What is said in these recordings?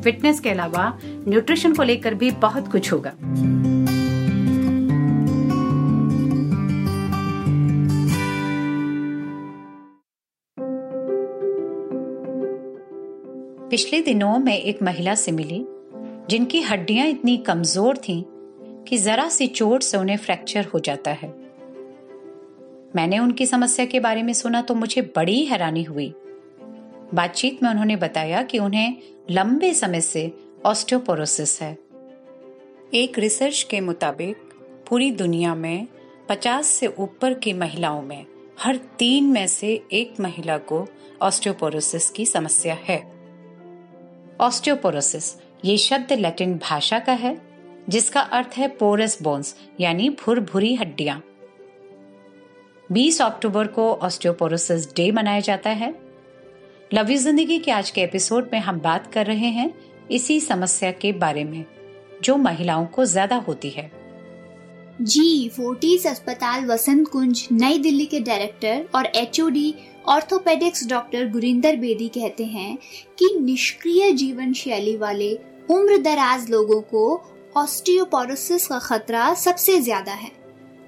Fitness के अलावा nutrition को लेकर भी बहुत कुछ होगा। पिछले दिनों मैं एक महिला से मिली, जिनकी हड्डियाँ इतनी कमज़ोर थीं कि जरा सी चोट से उन्हें फ्रैक्चर हो जाता है। मैंने उनकी समस्या के बारे में सुना तो मुझे बड़ी हैरानी हुई। बातचीत में उन्होंने बताया कि उन्हें लंबे समय से ऑस्टियोपोरोसिस है। एक रिसर्च के मुताबिक, पूरी दुनिया में 50 से ऊपर की महिलाओं में हर तीन में से एक महिला को ऑस्टियोपोरोसिस की समस्या है। ऑस्टियोपोरोसिस ये शब्द लैटिन भाषा का है, जिसका अर्थ है पोरस बोन्स, यानी भुर भुरभुरी हड्डियाँ। 20 अक्टूबर को ऑस्टियोपोरोसिस डे मनाया जाता है। लव यू ज़िंदगी के आज के एपिसोड में हम बात कर रहे हैं इसी समस्या के बारे में, जो महिलाओं को ज़्यादा होती है। जी, फोर्टीज अस्पताल वसंत कुंज, नई दिल्ली के डायरेक्टर और HOD orthopaedics doctor Gurinder Bedi कहते हैं कि निष्क्रिय जीवन शैली वाले उम्र दराज लोगों को ऑस्टियोपोरोसिस का खतरा सबसे ज़्यादा है।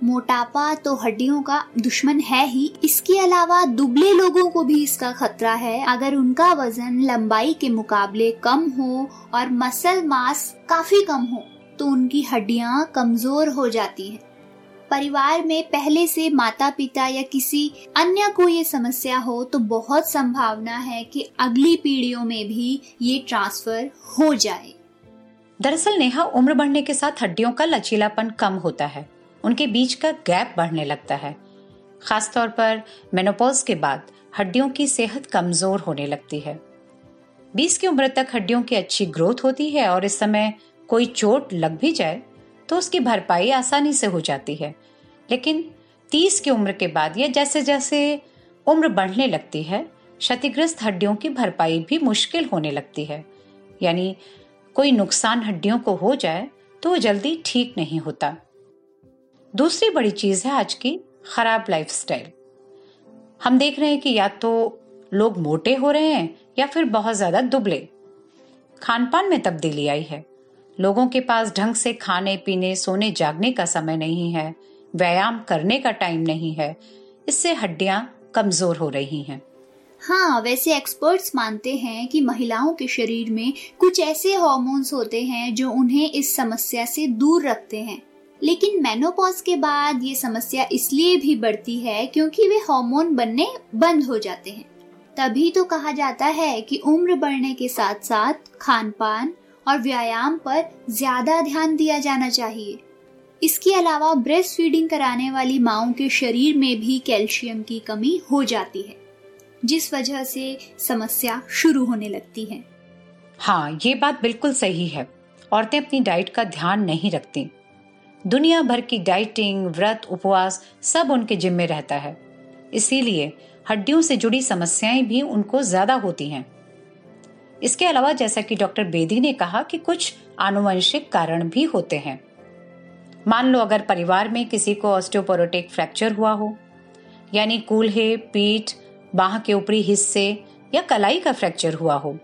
मोटापा तो हड्डियों का दुश्मन है ही। इसके अलावा दुबले लोगों को भी इसका खतरा है। अगर उनका वज़न लंबाई के मुकाबले कम हो और मसल मास काफ़ी कम हो तो उनकी हड्डियाँ कमज़ोर हो जाती हैं। परिवार में पहले से माता पिता या किसी अन्य को ये समस्या हो तो बहुत संभावना है कि अगली पीढ़ियों में भी ये ट्रांसफ़र हो जाए। दरअसल नेहा उम्र बढ़ने के साथ हड्डियों का लचीलापन कम होता है। उनके बीच का गैप बढ़ने लगता है। खासतौर पर मेनोपॉज के बाद हड्डियों की सेहत कमज़ोर होने लगती है। 20 की उम्र तक हड्डियों की अच्छी ग्रोथ होती है और इस समय कोई चोट लग भी जाए तो उसकी भरपाई आसानी से हो जाती है। लेकिन 30 की उम्र के बाद या जैसे जैसे उम्र बढ़ने लगती है, क्षतिग्रस्त हड्डियों की भरपाई भी मुश्किल होने लगती है। यानी कोई नुकसान हड्डियों को हो जाए तो वो जल्दी ठीक नहीं होता। दूसरी बड़ी चीज़ है आज की खराब लाइफस्टाइल हम देख रहे हैं कि या तो लोग मोटे हो रहे हैं या फिर बहुत ज़्यादा दुबले। खान पान में तब्दीली आई है। लोगों के पास ढंग से खाने, पीने, सोने, जागने का समय नहीं है। व्यायाम करने का टाइम नहीं है। इससे हड्डियाँ कमज़ोर हो रही हैं। हाँ वैसे एक्सपर्ट्स मानते हैं कि महिलाओं के शरीर में कुछ ऐसे हॉर्मोन्स होते हैं जो उन्हें इस समस्या से दूर रखते हैं। लेकिन मेनोपॉज के बाद ये समस्या इसलिए भी बढ़ती है क्योंकि वे हार्मोन बनने बंद हो जाते हैं। तभी तो कहा जाता है कि उम्र बढ़ने के साथ साथ खान पान और व्यायाम पर ज़्यादा ध्यान दिया जाना चाहिए। इसके अलावा ब्रेस्ट फीडिंग कराने वाली माओ के शरीर में भी कैल्शियम की कमी हो जाती है, जिस वजह से समस्या शुरू होने लगती है। हाँ ये बात बिल्कुल सही है। औरतें अपनी डाइट का ध्यान नहीं रखती। दुनिया भर की डाइटिंग, व्रत, उपवास सब उनके जिम्मे रहता है। इसीलिए हड्डियों से जुड़ी समस्याएँ भी उनको ज़्यादा होती हैं। इसके अलावा जैसा कि डॉक्टर बेदी ने कहा कि कुछ आनुवंशिक कारण भी होते हैं। मान लो अगर परिवार में किसी को ऑस्टियोपोरोटिक फ्रैक्चर हुआ हो, यानी कूल्हे, पीठ, बाह के ऊपरी हिस्से या कलाई का फ्रैक्चर हुआ हो।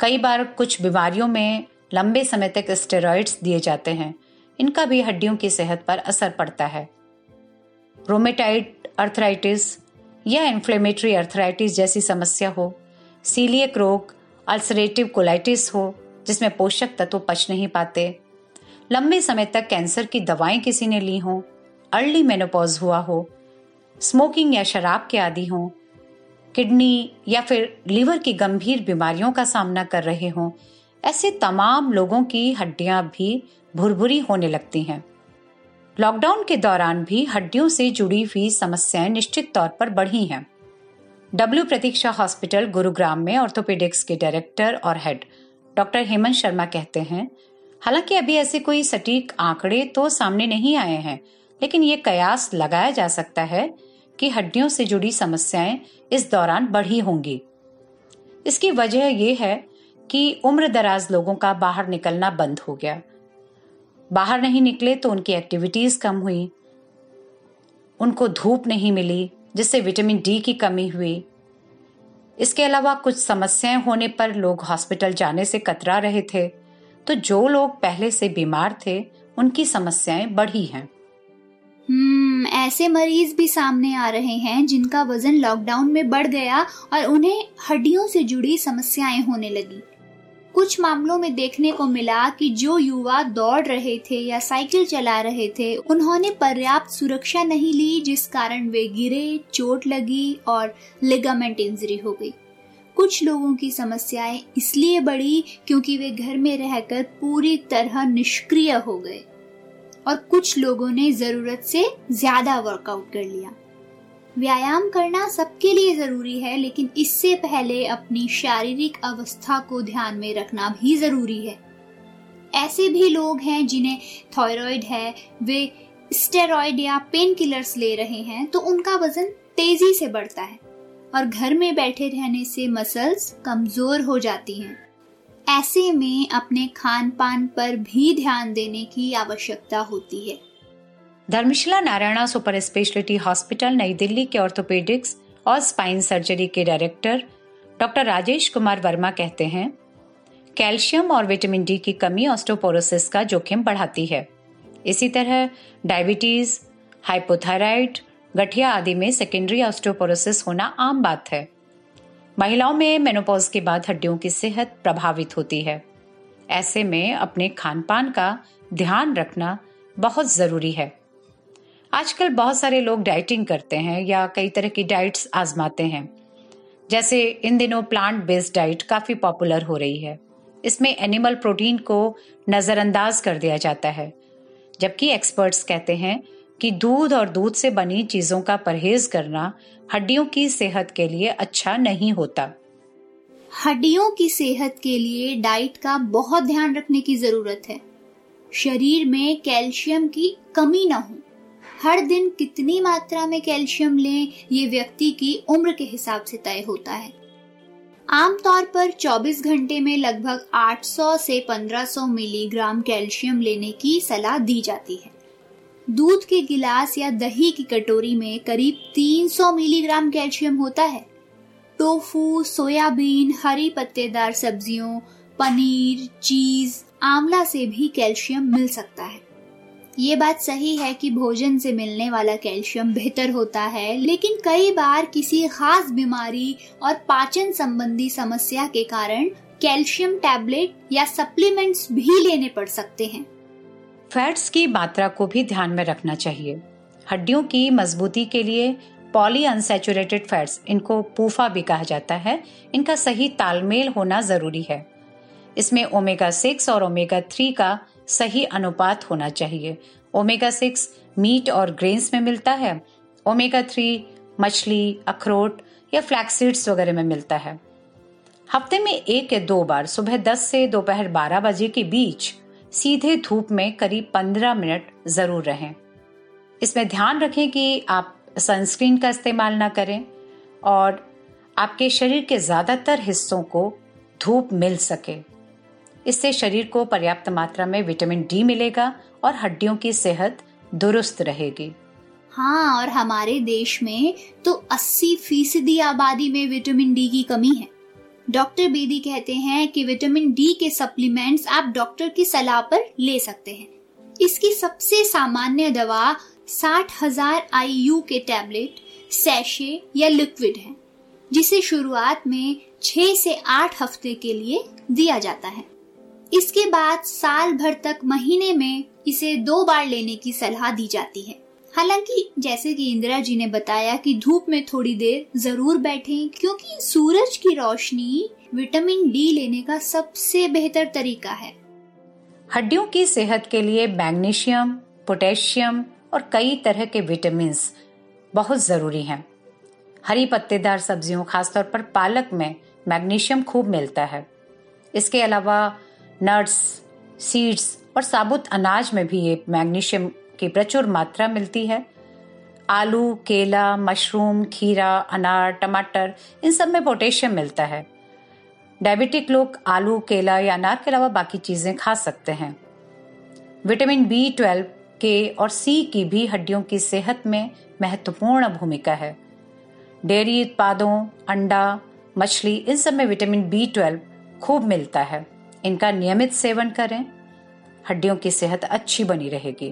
कई बार कुछ बीमारियों में लंबे समय तक स्टेरॉइड्स दिए जाते हैं। इनका भी हड्डियों की सेहत पर असर पड़ता है। रोमेटाइड अर्थराइटिस या इन्फ्लेमेटरी अर्थराइटिस जैसी समस्या हो सीलियक रोग अल्सरेटिव कोलाइटिस हो, जिसमें पोषक तत्व पच नहीं पाते। लंबे समय तक कैंसर की दवाएँ किसी ने ली हो अर्ली मेनोपॉज हुआ हो स्मोकिंग या शराब के आदि हों किडनी या फिर लीवर की गंभीर बीमारियों का सामना कर रहे हों ऐसे तमाम लोगों की हड्डियाँ भी भुरभुरी होने लगती हैं। लॉकडाउन के दौरान भी हड्डियों से जुड़ी हुई समस्याएँ निश्चित तौर पर बढ़ी हैं। डब्ल्यू प्रतीक्षा हॉस्पिटल गुरुग्राम में ऑर्थोपेडिक्स के डायरेक्टर और हेड डॉक्टर हेमंत शर्मा कहते हैं, हालाँकि अभी ऐसे कोई सटीक आंकड़े तो सामने नहीं आए हैं, लेकिन ये कयास लगाया जा सकता है कि हड्डियों से जुड़ी समस्याएँ इस दौरान बढ़ी होंगी। इसकी वजह यह है कि उम्र दराज लोगों का बाहर निकलना बंद हो गया। बाहर नहीं निकले तो उनकी एक्टिविटीज़ कम हुई। उनको धूप नहीं मिली, जिससे विटामिन डी की कमी हुई। इसके अलावा कुछ समस्याएँ होने पर लोग हॉस्पिटल जाने से कतरा रहे थे। तो जो लोग पहले से बीमार थे, उनकी समस्याएँ बढ़ी हैं। हम्म ऐसे मरीज़ भी सामने आ रहे हैं, जिनका वज़न लॉकडाउन में बढ़ गया और उन्हें हड्डियों से जुड़ी समस्याएँ होने लगी। कुछ मामलों में देखने को मिला कि जो युवा दौड़ रहे थे या साइकिल चला रहे थे, उन्होंने पर्याप्त सुरक्षा नहीं ली जिस कारण वे गिरे, चोट लगी और लिगामेंट इंजरी हो गई। कुछ लोगों की समस्याएँ इसलिए बढ़ी क्योंकि वे घर में रहकर पूरी तरह निष्क्रिय हो गए और कुछ लोगों ने ज़रूरत से ज़्यादा वर्कआउट कर लिया। व्यायाम करना सबके लिए ज़रूरी है, लेकिन इससे पहले अपनी शारीरिक अवस्था को ध्यान में रखना भी ज़रूरी है। ऐसे भी लोग हैं जिन्हें थायराइड है, वे स्टेरॉइड या पेन किलर्स ले रहे हैं तो उनका वज़न तेज़ी से बढ़ता है और घर में बैठे रहने से मसल्स कमज़ोर हो जाती हैं। ऐसे में अपने खान पान पर भी ध्यान देने की आवश्यकता होती है। Dharamshila Narayana super speciality hospital, नई दिल्ली के ऑर्थोपेडिक्स और स्पाइन सर्जरी के डायरेक्टर डॉक्टर राजेश कुमार वर्मा कहते हैं, कैल्शियम और विटामिन डी की कमी ऑस्टोपोरोसिस का जोखिम बढ़ाती है। इसी तरह डायबिटीज़, हाइपोथायराइड, गठिया आदि में सेकेंडरी ऑस्टोपोरोसिस होना आम बात है। महिलाओं में मेनोपॉज के बाद हड्डियों की सेहत प्रभावित होती है। ऐसे में अपने खान पान का ध्यान रखना बहुत ज़रूरी है। आजकल बहुत सारे लोग डाइटिंग करते हैं या कई तरह की डाइट्स आजमाते हैं। जैसे इन दिनों प्लांट बेस्ड डाइट काफ़ी पॉपुलर हो रही है। इसमें एनिमल प्रोटीन को नजरअंदाज कर दिया जाता है। जबकि एक्सपर्ट्स कहते हैं कि दूध और दूध से बनी चीज़ों का परहेज करना हड्डियों की सेहत के लिए अच्छा नहीं होता। हड्डियों की सेहत के लिए डाइट का बहुत ध्यान रखने की ज़रूरत है। शरीर में कैल्शियम की कमी न हो। हर दिन कितनी मात्रा में कैल्शियम लें, ये व्यक्ति की उम्र के हिसाब से तय होता है। आमतौर पर 24 घंटे में लगभग 800 से 1500 मिलीग्राम कैल्शियम लेने की सलाह दी जाती है। दूध के गिलास या दही की कटोरी में करीब 300 मिलीग्राम कैल्शियम होता है। टोफू, सोयाबीन, हरी पत्तेदार सब्जियों, पनीर, चीज़, आंवला से भी कैल्शियम मिल सकता है। ये बात सही है कि भोजन से मिलने वाला कैल्शियम बेहतर होता है, लेकिन कई बार किसी खास बीमारी और पाचन संबंधी समस्या के कारण कैल्शियम टैबलेट या सप्लीमेंट्स भी लेने पड़ सकते हैं। फैट्स की मात्रा को भी ध्यान में रखना चाहिए। हड्डियों की मजबूती के लिए पॉली अनसेचुरेटेड फैट्स, इनको पूफा भी कहा जाता है। इनका सही तालमेल होना ज़रूरी है। इसमें ओमेगा सिक्स और ओमेगा थ्री का सही अनुपात होना चाहिए। ओमेगा सिक्स मीट और ग्रेन्स में मिलता है। ओमेगा थ्री मछली, अखरोट या फ्लैक्सीड्स वगैरह में मिलता है। हफ़्ते में एक या दो बार, सुबह 10 से दोपहर 12 बजे के बीच सीधे धूप में करीब 15 मिनट ज़रूर रहें। इसमें ध्यान रखें कि आप सनस्क्रीन का इस्तेमाल ना करें और आपके शरीर के ज़्यादातर हिस्सों को धूप मिल सके। इससे शरीर को पर्याप्त मात्रा में विटामिन डी मिलेगा और हड्डियों की सेहत दुरुस्त रहेगी। हाँ और हमारे देश में तो 80 फ़ीसदी आबादी में विटामिन डी की कमी है। डॉक्टर बेदी कहते हैं कि विटामिन डी के सप्लीमेंट्स आप डॉक्टर की सलाह पर ले सकते हैं। इसकी सबसे सामान्य दवा साठ हज़ार आई यू के टैबलेट, सैशे या लिक्विड है, जिसे शुरुआत में छह से आठ हफ़्ते के लिए दिया जाता है। इसके बाद साल भर तक महीने में इसे दो बार लेने की सलाह दी जाती है। हालाँकि, जैसे कि इंदिरा जी ने बताया कि धूप में थोड़ी देर ज़रूर बैठें, क्योंकि सूरज की रोशनी विटामिन डी लेने का सबसे बेहतर तरीका है। हड्डियों की सेहत के लिए मैग्नीशियम, पोटेशियम और कई तरह के विटामिन बहुत ज़रूरी हैं। हरी पत्तेदार सब्जियों, खासतौर पर पालक में मैग्नीशियम खूब मिलता है। इसके अलावा नट्स, सीड्स और साबुत अनाज में भी ये मैग्नीशियम की प्रचुर मात्रा मिलती है। आलू, केला, मशरूम, खीरा, अनार, टमाटर, इन सब में पोटेशियम मिलता है। डायबिटिक लोग आलू, केला या अनार के अलावा बाकी चीज़ें खा सकते हैं। विटामिन बी ट्वेल्व, के और सी की भी हड्डियों की सेहत में महत्वपूर्ण भूमिका है। डेयरी उत्पादों, अंडा, मछली, इन सब में विटामिन बी ट्वेल्व खूब मिलता है। इनका नियमित सेवन करें। हड्डियों की सेहत अच्छी बनी रहेगी।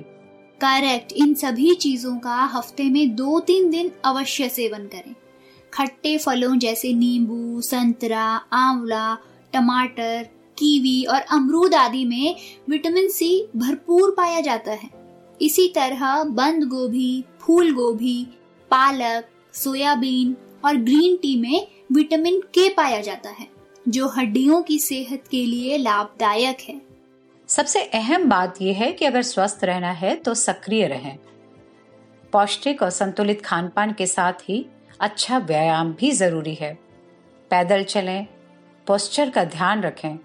करेक्ट इन सभी चीज़ों का हफ़्ते में दो तीन दिन अवश्य सेवन करें। खट्टे फलों जैसे नींबू, संतरा, आंवला, टमाटर, कीवी और अमरूद आदि में विटामिन सी भरपूर पाया जाता है। इसी तरह बंद गोभी, फूल गोभी, पालक, सोयाबीन और ग्रीन टी में विटामिन के पाया जाता है। जो हड्डियों की सेहत के लिए लाभदायक है। सबसे अहम बात यह है कि अगर स्वस्थ रहना है तो सक्रिय रहें। पौष्टिक और संतुलित खान पान के साथ ही अच्छा व्यायाम भी ज़रूरी है। पैदल चलें पोस्चर का ध्यान रखें।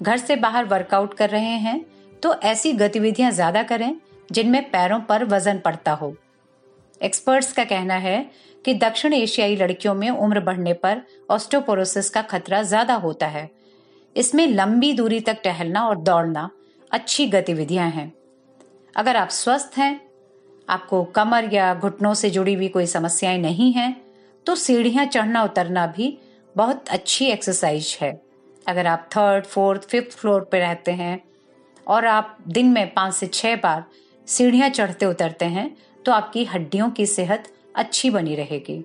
घर से बाहर वर्कआउट कर रहे हैं तो ऐसी गतिविधियाँ ज़्यादा करें जिनमें पैरों पर वज़न पड़ता हो। एक्सपर्ट्स का कहना है कि दक्षिण एशियाई लड़कियों में उम्र बढ़ने पर ऑस्टोपोरोसिस का खतरा ज़्यादा होता है। इसमें लंबी दूरी तक टहलना और दौड़ना अच्छी गतिविधियाँ हैं। अगर आप स्वस्थ हैं, आपको कमर या घुटनों से जुड़ी हुई कोई समस्याएँ नहीं हैं तो सीढ़ियाँ चढ़ना उतरना भी बहुत अच्छी एक्सरसाइज है। अगर आप थर्ड फोर्थ फिफ्थ फ्लोर पे रहते हैं और आप दिन में पाँच से छह बार सीढ़ियाँ चढ़ते उतरते हैं तो आपकी हड्डियों की सेहत अच्छी बनी रहेगी।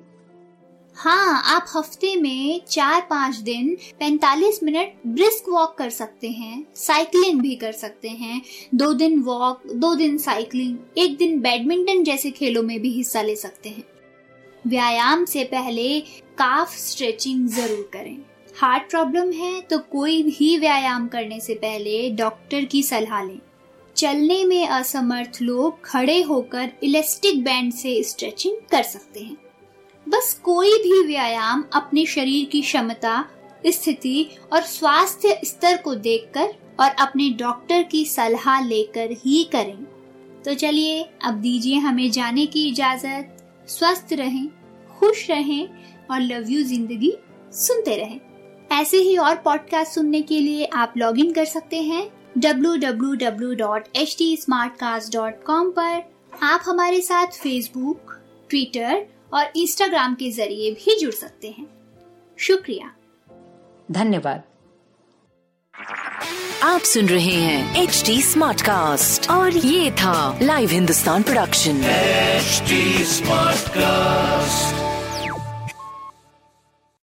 हाँ आप हफ़्ते में चार पाँच दिन 45 मिनट ब्रिस्क वॉक कर सकते हैं, साइकिलिंग भी कर सकते हैं। दो दिन वॉक, दो दिन साइकिलिंग, एक दिन बैडमिंटन जैसे खेलों में भी हिस्सा ले सकते हैं। व्यायाम से पहले काफ स्ट्रेचिंग ज़रूर करें। हार्ट प्रॉब्लम है तो कोई भी व्यायाम करने से पहले डॉक्टर की सलाह लें। चलने में असमर्थ लोग खड़े होकर इलेस्टिक बैंड से स्ट्रेचिंग कर सकते हैं। बस कोई भी व्यायाम अपने शरीर की क्षमता, स्थिति और स्वास्थ्य स्तर को देखकर और अपने डॉक्टर की सलाह लेकर ही करें। तो चलिए, अब दीजिए हमें जाने की इजाज़त। स्वस्थ रहें, खुश रहें और लव यू ज़िंदगी सुनते रहें। ऐसे ही और पॉडकास्ट सुनने के लिए आप लॉग इन कर सकते हैं। www.htsmartcast.com पर आप हमारे साथ फेसबुक ट्विटर और इंस्टाग्राम के ज़रिए भी जुड़ सकते हैं। शुक्रिया। धन्यवाद। आप सुन रहे हैं एच डी स्मार्ट कास्ट और ये था live Hindustan production smart Smartcast.